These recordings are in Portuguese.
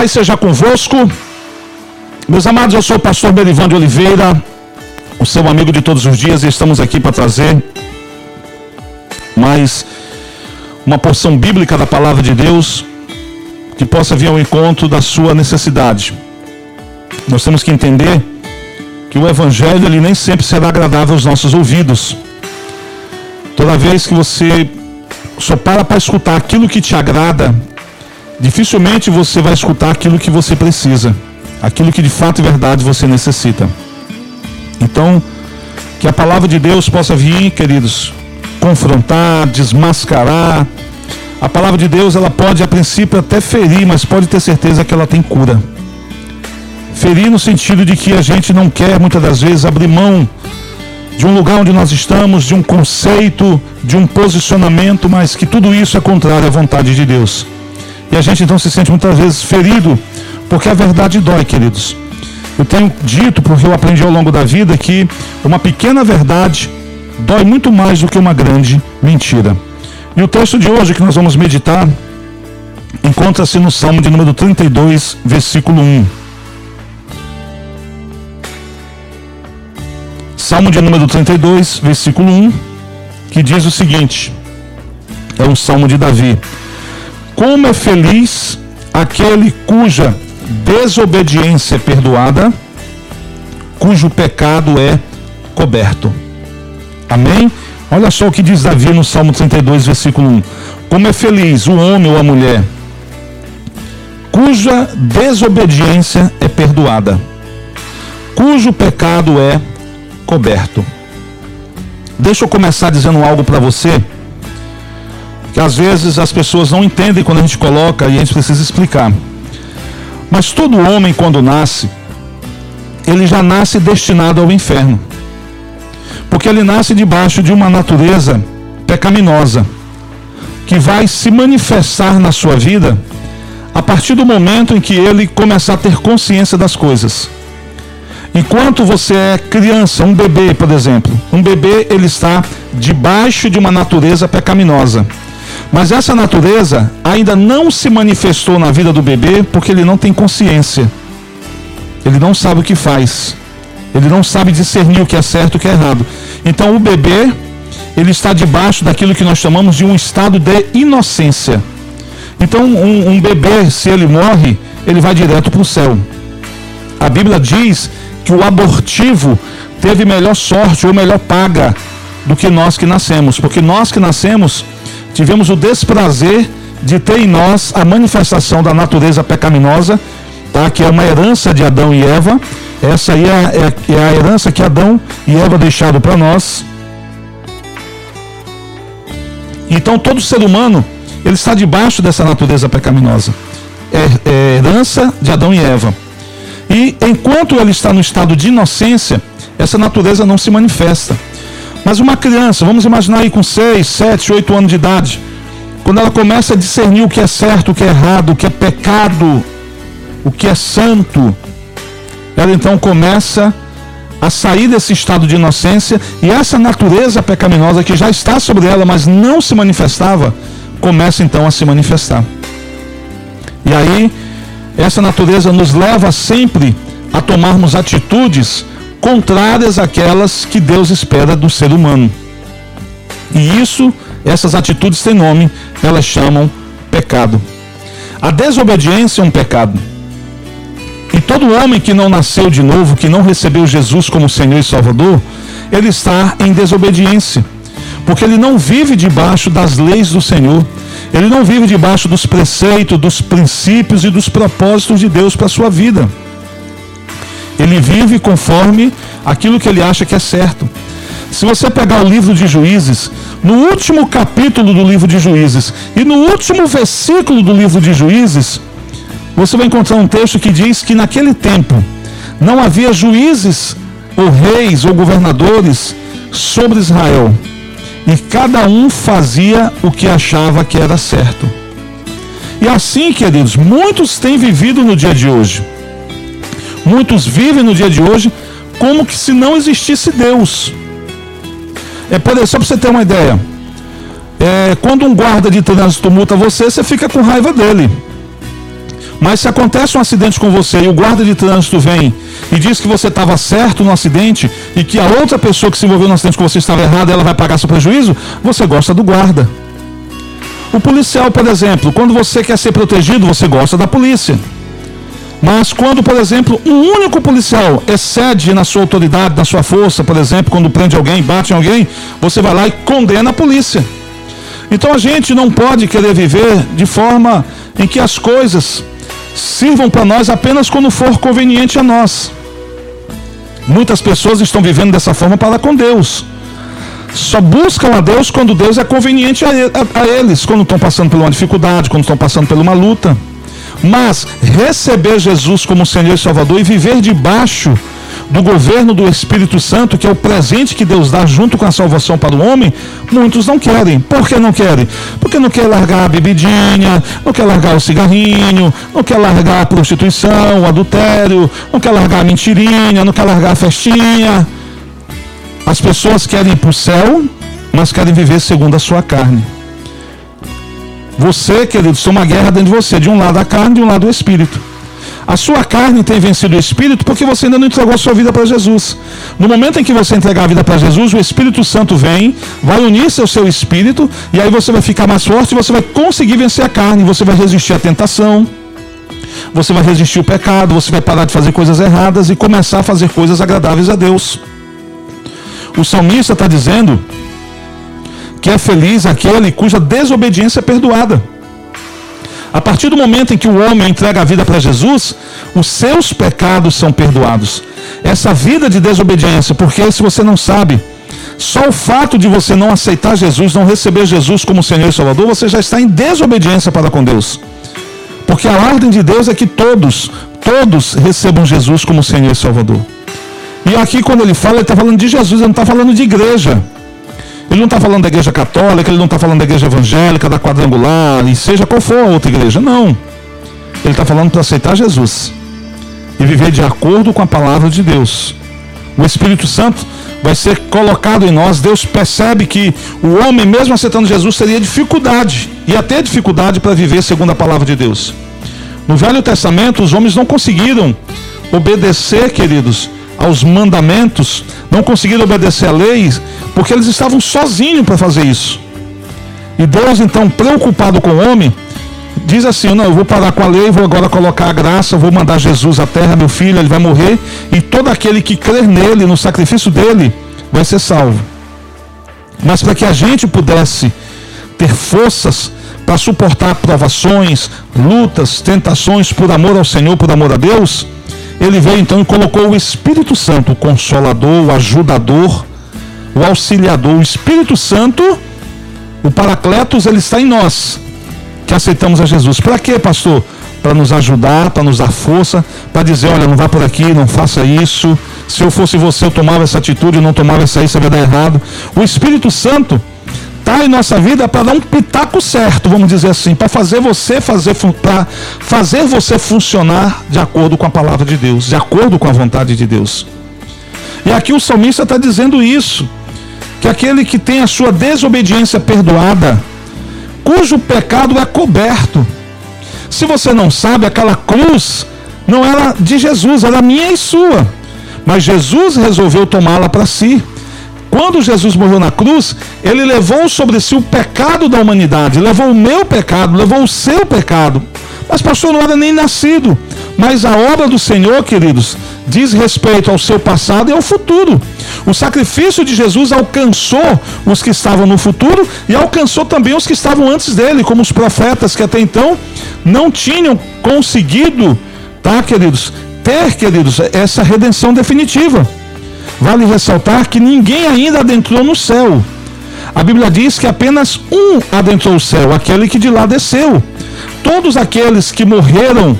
paz seja convosco. Meus amados, eu sou o pastor Berivan de Oliveira, o seu amigo de todos os dias, e estamos aqui para trazer mais uma porção bíblica da palavra de Deus que possa vir ao encontro da sua necessidade. Nós temos que entender que o evangelho ele nem sempre será agradável aos nossos ouvidos. Toda vez que você só para para escutar aquilo que te agrada, dificilmente você vai escutar aquilo que você precisa, aquilo que de fato e verdade você necessita. Então, que a palavra de Deus possa vir, queridos, confrontar, desmascarar. A palavra de Deus, ela pode a princípio até ferir, mas pode ter certeza que ela tem cura. Ferir no sentido de que a gente não quer muitas das vezes abrir mão de um lugar onde nós estamos, de um conceito, de um posicionamento, mas que tudo isso é contrário à vontade de Deus. E a gente então se sente muitas vezes ferido, porque a verdade dói, queridos. Eu tenho dito, porque eu aprendi ao longo da vida, que uma pequena verdade dói muito mais do que uma grande mentira. E o texto de hoje que nós vamos meditar encontra-se no Salmo de número 32, versículo 1. Salmo de número 32, versículo 1, que diz o seguinte: é um salmo de Davi. Como é feliz aquele cuja desobediência é perdoada, cujo pecado é coberto. Amém? Olha só o que diz Davi no Salmo 32, versículo 1. Como é feliz o homem ou a mulher cuja desobediência é perdoada, cujo pecado é coberto. Deixa eu começar dizendo algo para você que às vezes as pessoas não entendem quando a gente coloca e a gente precisa explicar. Mas todo homem, quando nasce, ele já nasce destinado ao inferno. Porque ele nasce debaixo de uma natureza pecaminosa, que vai se manifestar na sua vida a partir do momento em que ele começar a ter consciência das coisas. Enquanto você é criança, um bebê, por exemplo, um bebê ele está debaixo de uma natureza pecaminosa. Mas essa natureza ainda não se manifestou na vida do bebê porque ele não tem consciência. Ele não sabe o que faz. Ele não sabe discernir o que é certo e o que é errado. Então o bebê, ele está debaixo daquilo que nós chamamos de um estado de inocência. Então um, um bebê, se ele morre, ele vai direto para o céu. A Bíblia diz que o abortivo teve melhor sorte ou melhor paga do que nós que nascemos, porque nós que nascemos tivemos o desprazer de ter em nós a manifestação da natureza pecaminosa, tá? que é uma herança de Adão e Eva. Essa aí é, é, é a herança que Adão e Eva deixaram para nós. Então todo ser humano ele está debaixo dessa natureza pecaminosa. É, é herança de Adão e Eva. E enquanto ele está no estado de inocência, essa natureza não se manifesta. Mas uma criança, vamos imaginar aí com 6, 7, 8 anos de idade, quando ela começa a discernir o que é certo, o que é errado, o que é pecado, o que é santo, ela então começa a sair desse estado de inocência e essa natureza pecaminosa que já está sobre ela, mas não se manifestava, começa então a se manifestar. E aí, essa natureza nos leva sempre a tomarmos atitudes contrárias àquelas que Deus espera do ser humano. E isso, essas atitudes têm nome, elas chamam pecado. A desobediência é um pecado. E todo homem que não nasceu de novo, que não recebeu Jesus como Senhor e Salvador, ele está em desobediência. Porque ele não vive debaixo das leis do Senhor. Ele não vive debaixo dos preceitos, dos princípios e dos propósitos de Deus para a sua vida. Ele vive conforme aquilo que ele acha que é certo. Se você pegar o livro de Juízes, no último capítulo do livro de Juízes e no último versículo do livro de Juízes, você vai encontrar um texto que diz que naquele tempo não havia juízes ou reis ou governadores sobre Israel. E cada um fazia o que achava que era certo. E assim, queridos, muitos têm vivido no dia de hoje. Muitos vivem no dia de hoje como que se não existisse Deus. É só para você ter uma ideia. É, quando um guarda de trânsito multa você, você fica com raiva dele. Mas se acontece um acidente com você e o guarda de trânsito vem e diz que você estava certo no acidente e que a outra pessoa que se envolveu no acidente com você estava errada, ela vai pagar seu prejuízo, você gosta do guarda. O policial, por exemplo, quando você quer ser protegido, você gosta da polícia. Mas quando, por exemplo, um único policial excede na sua autoridade, na sua força, por exemplo, quando prende alguém, bate em alguém, você vai lá e condena a polícia. Então a gente não pode querer viver de forma em que as coisas sirvam para nós apenas quando for conveniente a nós. Muitas pessoas estão vivendo dessa forma para com Deus. Só buscam a Deus quando Deus é conveniente a, eles, quando estão passando por uma dificuldade, quando estão passando por uma luta. Mas receber Jesus como Senhor e Salvador e viver debaixo do governo do Espírito Santo, que é o presente que Deus dá junto com a salvação para o homem, muitos não querem. Por que não querem? Porque não quer largar a bebidinha, não quer largar o cigarrinho, não quer largar a prostituição, o adultério, não quer largar a mentirinha, não quer largar a festinha. As pessoas querem ir para o céu, mas querem viver segundo a sua carne. Você, querido, tem uma guerra dentro de você, de um lado a carne, de um lado o espírito. A sua carne tem vencido o espírito porque você ainda não entregou a sua vida para Jesus. No momento em que você entregar a vida para Jesus, o Espírito Santo vem, vai unir-se ao seu espírito, e aí você vai ficar mais forte você vai conseguir vencer a carne, você vai resistir à tentação, você vai resistir ao pecado, você vai parar de fazer coisas erradas e começar a fazer coisas agradáveis a Deus. O salmista está dizendo que é feliz aquele cuja desobediência é perdoada. A partir do momento em que o homem entrega a vida para Jesus, os seus pecados são perdoados. Essa vida de desobediência, porque se você não sabe, só o fato de você não aceitar Jesus, não receber Jesus como Senhor e Salvador, você já está em desobediência para com Deus. Porque a ordem de Deus é que todos, todos recebam Jesus como Senhor e Salvador. E aqui, quando ele fala, ele está falando de Jesus, ele não está falando de igreja. Ele não está falando da igreja católica, ele não está falando da igreja evangélica, da quadrangular, e seja qual for a outra igreja. Não. Ele está falando para aceitar Jesus e viver de acordo com a palavra de Deus. O Espírito Santo vai ser colocado em nós. Deus percebe que o homem, mesmo aceitando Jesus, teria dificuldade, e até dificuldade para viver segundo a palavra de Deus. No Velho Testamento, os homens não conseguiram obedecer, queridos, aos mandamentos, não conseguiram obedecer a lei, porque eles estavam sozinhos para fazer isso. E Deus, então, preocupado com o homem, diz assim: Não, eu vou parar com a lei, vou agora colocar a graça, vou mandar Jesus à terra, meu filho, ele vai morrer, e todo aquele que crer nele, no sacrifício dele, vai ser salvo. Mas para que a gente pudesse ter forças para suportar provações, lutas, tentações por amor ao Senhor, por amor a Deus, ele veio então e colocou o Espírito Santo, o consolador, o ajudador, o auxiliador, o Espírito Santo, o Paracletos, ele está em nós, que aceitamos a Jesus. Para quê, pastor? Para nos ajudar, para nos dar força, para dizer, olha, não vá por aqui, não faça isso. Se eu fosse você, eu tomava essa atitude, não tomava essa aí, isso vai dar errado. O Espírito Santo está em nossa vida para dar um pitaco certo, vamos dizer assim, para fazer você fazer para fazer você funcionar de acordo com a palavra de Deus, de acordo com a vontade de Deus. E aqui o salmista está dizendo isso, que aquele que tem a sua desobediência perdoada, cujo pecado é coberto. Se você não sabe, aquela cruz não era de Jesus, era minha e sua. Mas Jesus resolveu tomá-la para si. Quando Jesus morreu na cruz, ele levou sobre si o pecado da humanidade, levou o meu pecado, levou o seu pecado. Mas pastor não era nem nascido. Mas a obra do Senhor, queridos, diz respeito ao seu passado e ao futuro. O sacrifício de Jesus alcançou os que estavam no futuro e alcançou também os que estavam antes dele, como os profetas que até então não tinham conseguido, tá, queridos, ter, queridos, essa redenção definitiva. Vale ressaltar que ninguém ainda adentrou no céu. A Bíblia diz que apenas um adentrou o céu, aquele que de lá desceu. Todos aqueles que morreram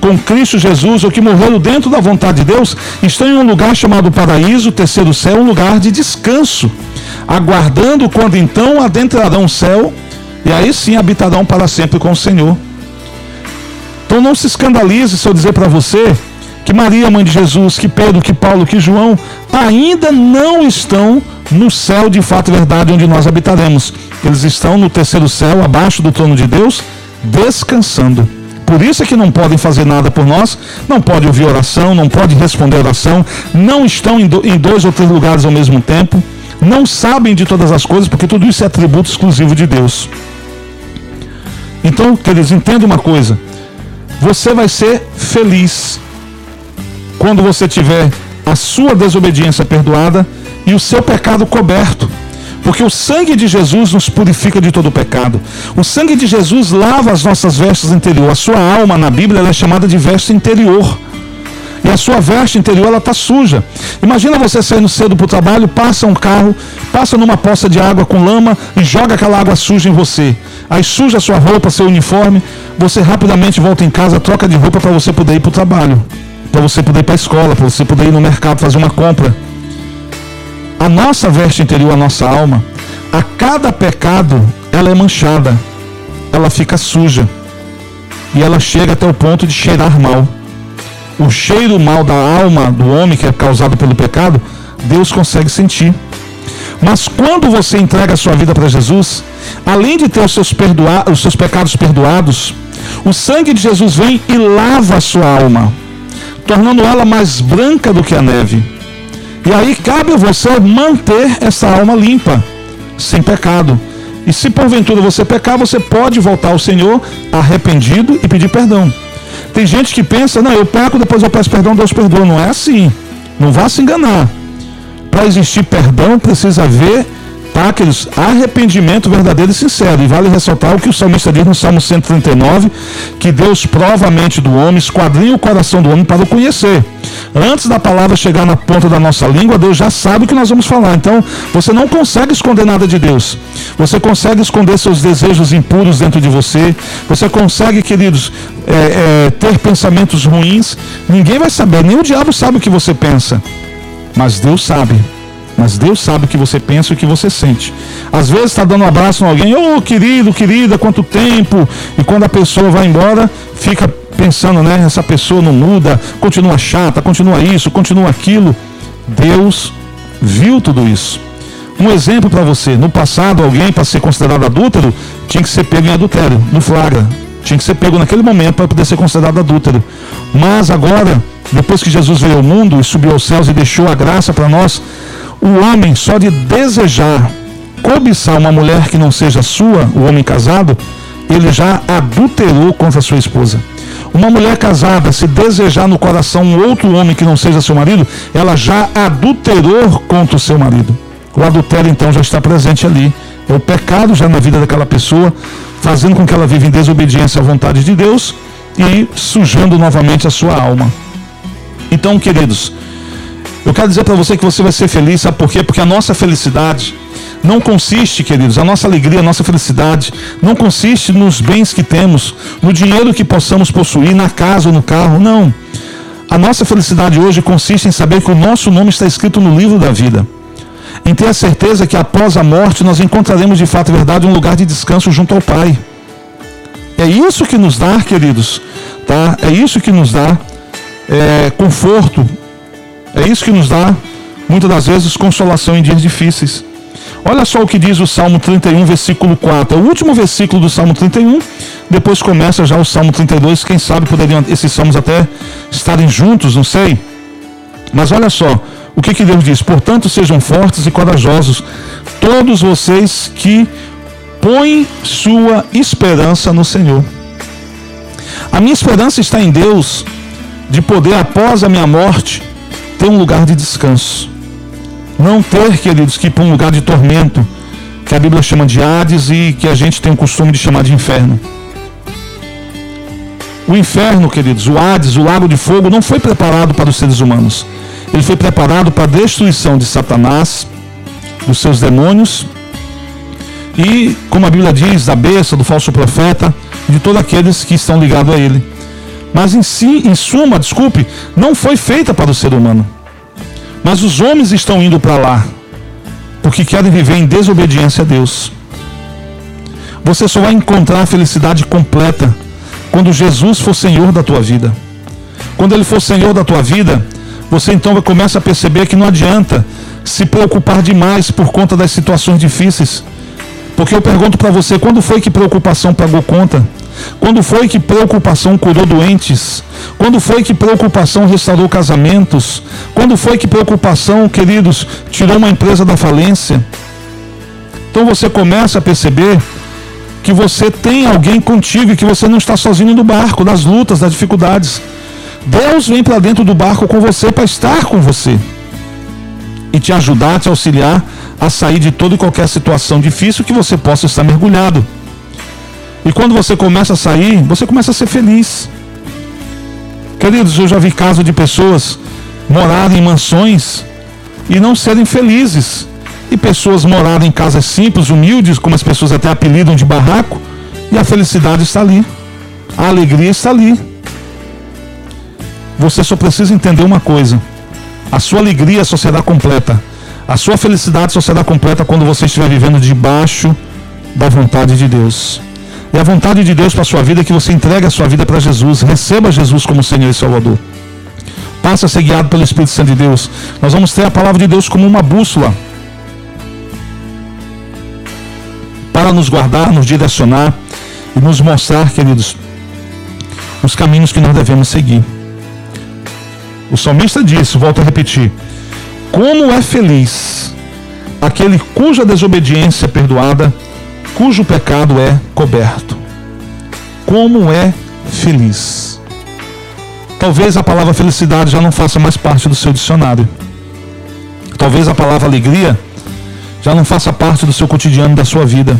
com Cristo Jesus ou que morreram dentro da vontade de Deus estão em um lugar chamado paraíso, terceiro céu, um lugar de descanso, aguardando quando então adentrarão o céu e aí sim habitarão para sempre com o Senhor. Então não se escandalize se eu dizer para você que Maria, mãe de Jesus, que Pedro, que Paulo, que João, ainda não estão no céu de fato e verdade onde nós habitaremos. Eles estão no terceiro céu, abaixo do trono de Deus, descansando, por isso é que não podem fazer nada por nós, não pode ouvir oração, não pode responder oração, não estão em dois ou três lugares ao mesmo tempo, não sabem de todas as coisas, porque tudo isso é atributo exclusivo de Deus. Então, queridos, entenda uma coisa: você vai ser feliz quando você tiver a sua desobediência perdoada e o seu pecado coberto. Porque o sangue de Jesus nos purifica de todo pecado. O sangue de Jesus lava as nossas vestes interior. A sua alma na Bíblia é chamada de veste interior. E a sua veste interior ela está suja. Imagina você saindo cedo para o trabalho, passa um carro, passa numa poça de água com lama e joga aquela água suja em você. Aí suja a sua roupa, seu uniforme. Você rapidamente volta em casa, troca de roupa para você poder ir para o trabalho, para você poder ir para a escola, para você poder ir no mercado fazer uma compra a nossa veste interior, a nossa alma, a cada pecado, ela é manchada, ela fica suja e ela chega até o ponto de cheirar mal. O cheiro mal da alma do homem que é causado pelo pecado, Deus consegue sentir. Mas quando você entrega a sua vida para Jesus, além de ter os seus, perdoa os seus pecados perdoados, o sangue de Jesus vem e lava a sua alma, tornando ela mais branca do que a neve e aí cabe a você manter essa alma limpa, sem pecado. E se porventura você pecar, você pode voltar ao Senhor arrependido e pedir perdão. Tem gente que pensa, não, eu peco, depois eu peço perdão, Deus perdoa. Não é assim. Não vá se enganar. Para existir perdão, precisa haver aqueles arrependimento verdadeiro e sincero. E vale ressaltar o que o salmista diz no Salmo 139, que Deus mente do homem, esquadrinha o coração do homem para o conhecer. Antes da palavra chegar na ponta da nossa língua, Deus já sabe o que nós vamos falar. Então, você não consegue esconder nada de Deus. Você consegue esconder seus desejos impuros dentro de você. Você consegue, queridos, é, é, ter pensamentos ruins. Ninguém vai saber, nem o diabo sabe o que você pensa. Mas Deus sabe. Mas Deus sabe o que você pensa e o que você sente. Às vezes está dando um abraço em alguém, ô oh, querido, querida, quanto tempo. E quando a pessoa vai embora, fica pensando, né? Essa pessoa não muda, continua chata, continua isso, continua aquilo. Deus viu tudo isso. Um exemplo para você: no passado, alguém para ser considerado adúltero tinha que ser pego em adultério, no flagra. Tinha que ser pego naquele momento para poder ser considerado adúltero. Mas agora, depois que Jesus veio ao mundo e subiu aos céus e deixou a graça para nós, o homem só de desejar cobiçar uma mulher que não seja sua, o homem casado, ele já adulterou contra sua esposa. Uma mulher casada, se desejar no coração um outro homem que não seja seu marido, ela já adulterou contra o seu marido. O adultério então já está presente ali. É o pecado já na vida daquela pessoa, fazendo com que ela viva em desobediência à vontade de Deus e sujando novamente a sua alma. Então, queridos, eu quero dizer para você que você vai ser feliz, sabe por quê? Porque a nossa felicidade não consiste, queridos, a nossa alegria, a nossa felicidade, não consiste nos bens que temos, no dinheiro que possamos possuir, na casa ou no carro, não. A nossa felicidade hoje consiste em saber que o nosso nome está escrito no livro da vida. Em ter a certeza que após a morte nós encontraremos de fato e verdade um lugar de descanso junto ao Pai. É isso que nos dá, queridos, tá? É isso que nos dá é, conforto, é isso que nos dá, muitas das vezes, consolação em dias difíceis. Olha só o que diz o Salmo 31, versículo 4. É o último versículo do Salmo 31. Depois começa já o Salmo 32. Quem sabe poderiam esses salmos até estarem juntos, não sei. Mas olha só o que, que Deus diz: Portanto, sejam fortes e corajosos, todos vocês que põem sua esperança no Senhor. A minha esperança está em Deus, de poder, após a minha morte, ter um lugar de descanso. Não ter, queridos, que ir para um lugar de tormento, que a Bíblia chama de Hades e que a gente tem o costume de chamar de inferno. O inferno, queridos, o Hades, o lago de fogo, não foi preparado para os seres humanos. Ele foi preparado para a destruição de Satanás, dos seus demônios e, como a Bíblia diz, da besta, do falso profeta, de todos aqueles que estão ligados a ele mas em si, em suma, desculpe, não foi feita para o ser humano. Mas os homens estão indo para lá porque querem viver em desobediência a Deus. Você só vai encontrar a felicidade completa quando Jesus for Senhor da tua vida. Quando Ele for Senhor da tua vida, você então vai começar a perceber que não adianta se preocupar demais por conta das situações difíceis. Porque eu pergunto para você, quando foi que preocupação pagou conta? Quando foi que preocupação curou doentes? Quando foi que preocupação restaurou casamentos? Quando foi que preocupação, queridos, tirou uma empresa da falência? Então você começa a perceber que você tem alguém contigo e que você não está sozinho no barco, nas lutas, nas dificuldades. Deus vem para dentro do barco com você para estar com você e te ajudar, te auxiliar a sair de toda e qualquer situação difícil que você possa estar mergulhado. E quando você começa a sair, você começa a ser feliz. Queridos, eu já vi casos de pessoas morarem em mansões e não serem felizes. E pessoas morarem em casas simples, humildes, como as pessoas até apelidam de barraco, e a felicidade está ali. A alegria está ali. Você só precisa entender uma coisa: a sua alegria só será completa. A sua felicidade só será completa quando você estiver vivendo debaixo da vontade de Deus. E a vontade de Deus para a sua vida é que você entregue a sua vida para Jesus, receba Jesus como Senhor e Salvador. Passe a ser guiado pelo Espírito Santo de Deus. Nós vamos ter a palavra de Deus como uma bússola para nos guardar, nos direcionar e nos mostrar, queridos, os caminhos que nós devemos seguir. O salmista disse, volto a repetir: Como é feliz aquele cuja desobediência é perdoada, cujo pecado é coberto. Como é feliz. Talvez a palavra felicidade já não faça mais parte do seu dicionário. Talvez a palavra alegria já não faça parte do seu cotidiano da sua vida.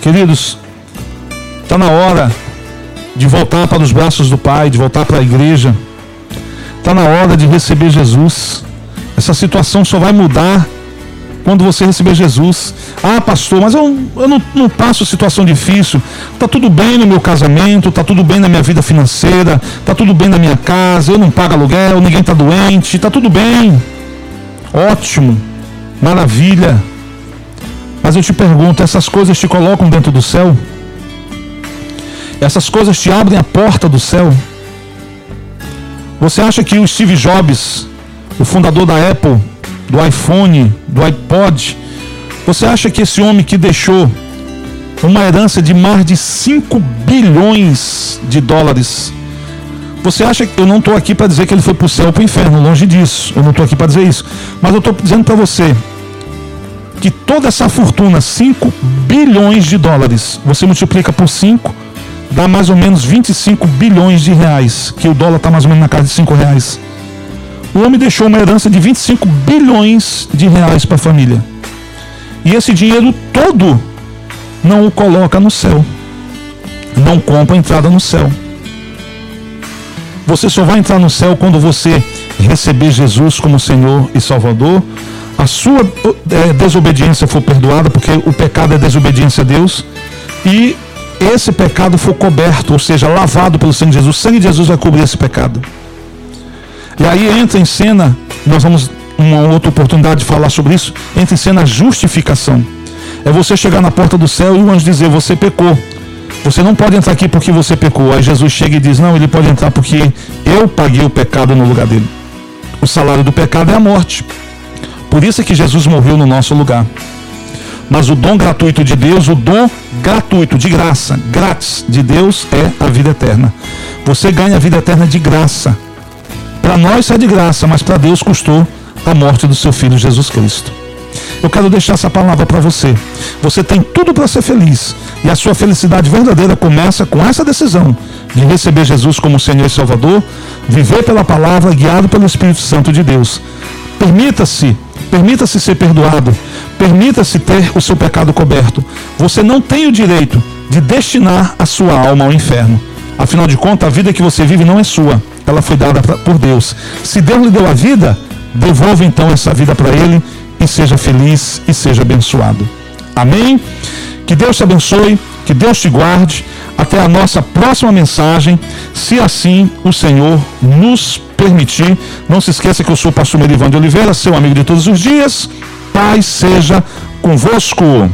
Queridos, está na hora de voltar para os braços do Pai, de voltar para a igreja Está na hora de receber Jesus. Essa situação só vai mudar quando você receber Jesus. Ah, pastor, mas eu, eu não, não passo situação difícil. Está tudo bem no meu casamento, está tudo bem na minha vida financeira, está tudo bem na minha casa, eu não pago aluguel, ninguém está doente, está tudo bem. Ótimo, maravilha. Mas eu te pergunto, essas coisas te colocam dentro do céu? Essas coisas te abrem a porta do céu? Você acha que o Steve Jobs, o fundador da Apple, do iPhone, do iPod, você acha que esse homem que deixou uma herança de mais de 5 bilhões de dólares, você acha que eu não estou aqui para dizer que ele foi para o céu ou para o inferno, longe disso, eu não estou aqui para dizer isso, mas eu estou dizendo para você que toda essa fortuna, 5 bilhões de dólares, você multiplica por 5 dá mais ou menos 25 bilhões de reais, que o dólar está mais ou menos na casa de 5 reais. O homem deixou uma herança de 25 bilhões de reais para a família. E esse dinheiro todo não o coloca no céu. Não compra entrada no céu. Você só vai entrar no céu quando você receber Jesus como Senhor e Salvador. A sua é, desobediência for perdoada, porque o pecado é desobediência a Deus. E esse pecado for coberto, ou seja, lavado pelo sangue de Jesus. O sangue de Jesus vai cobrir esse pecado. E aí entra em cena, nós vamos uma outra oportunidade de falar sobre isso, entra em cena a justificação. É você chegar na porta do céu e o anjo dizer, você pecou. Você não pode entrar aqui porque você pecou. Aí Jesus chega e diz, não, ele pode entrar porque eu paguei o pecado no lugar dele. O salário do pecado é a morte. Por isso é que Jesus morreu no nosso lugar. Mas o dom gratuito de Deus, o dom gratuito, de graça, grátis de Deus é a vida eterna. Você ganha a vida eterna de graça. Para nós é de graça, mas para Deus custou a morte do seu filho Jesus Cristo. Eu quero deixar essa palavra para você. Você tem tudo para ser feliz. E a sua felicidade verdadeira começa com essa decisão de receber Jesus como Senhor e Salvador, viver pela palavra, guiado pelo Espírito Santo de Deus. Permita-se Permita-se ser perdoado. Permita-se ter o seu pecado coberto. Você não tem o direito de destinar a sua alma ao inferno. Afinal de contas, a vida que você vive não é sua. Ela foi dada por Deus. Se Deus lhe deu a vida, devolva então essa vida para Ele e seja feliz e seja abençoado. Amém? Que Deus te abençoe, que Deus te guarde. Até a nossa próxima mensagem, se assim o Senhor nos permitir. Não se esqueça que eu sou o pastor Merivan de Oliveira, seu amigo de todos os dias. Paz seja convosco.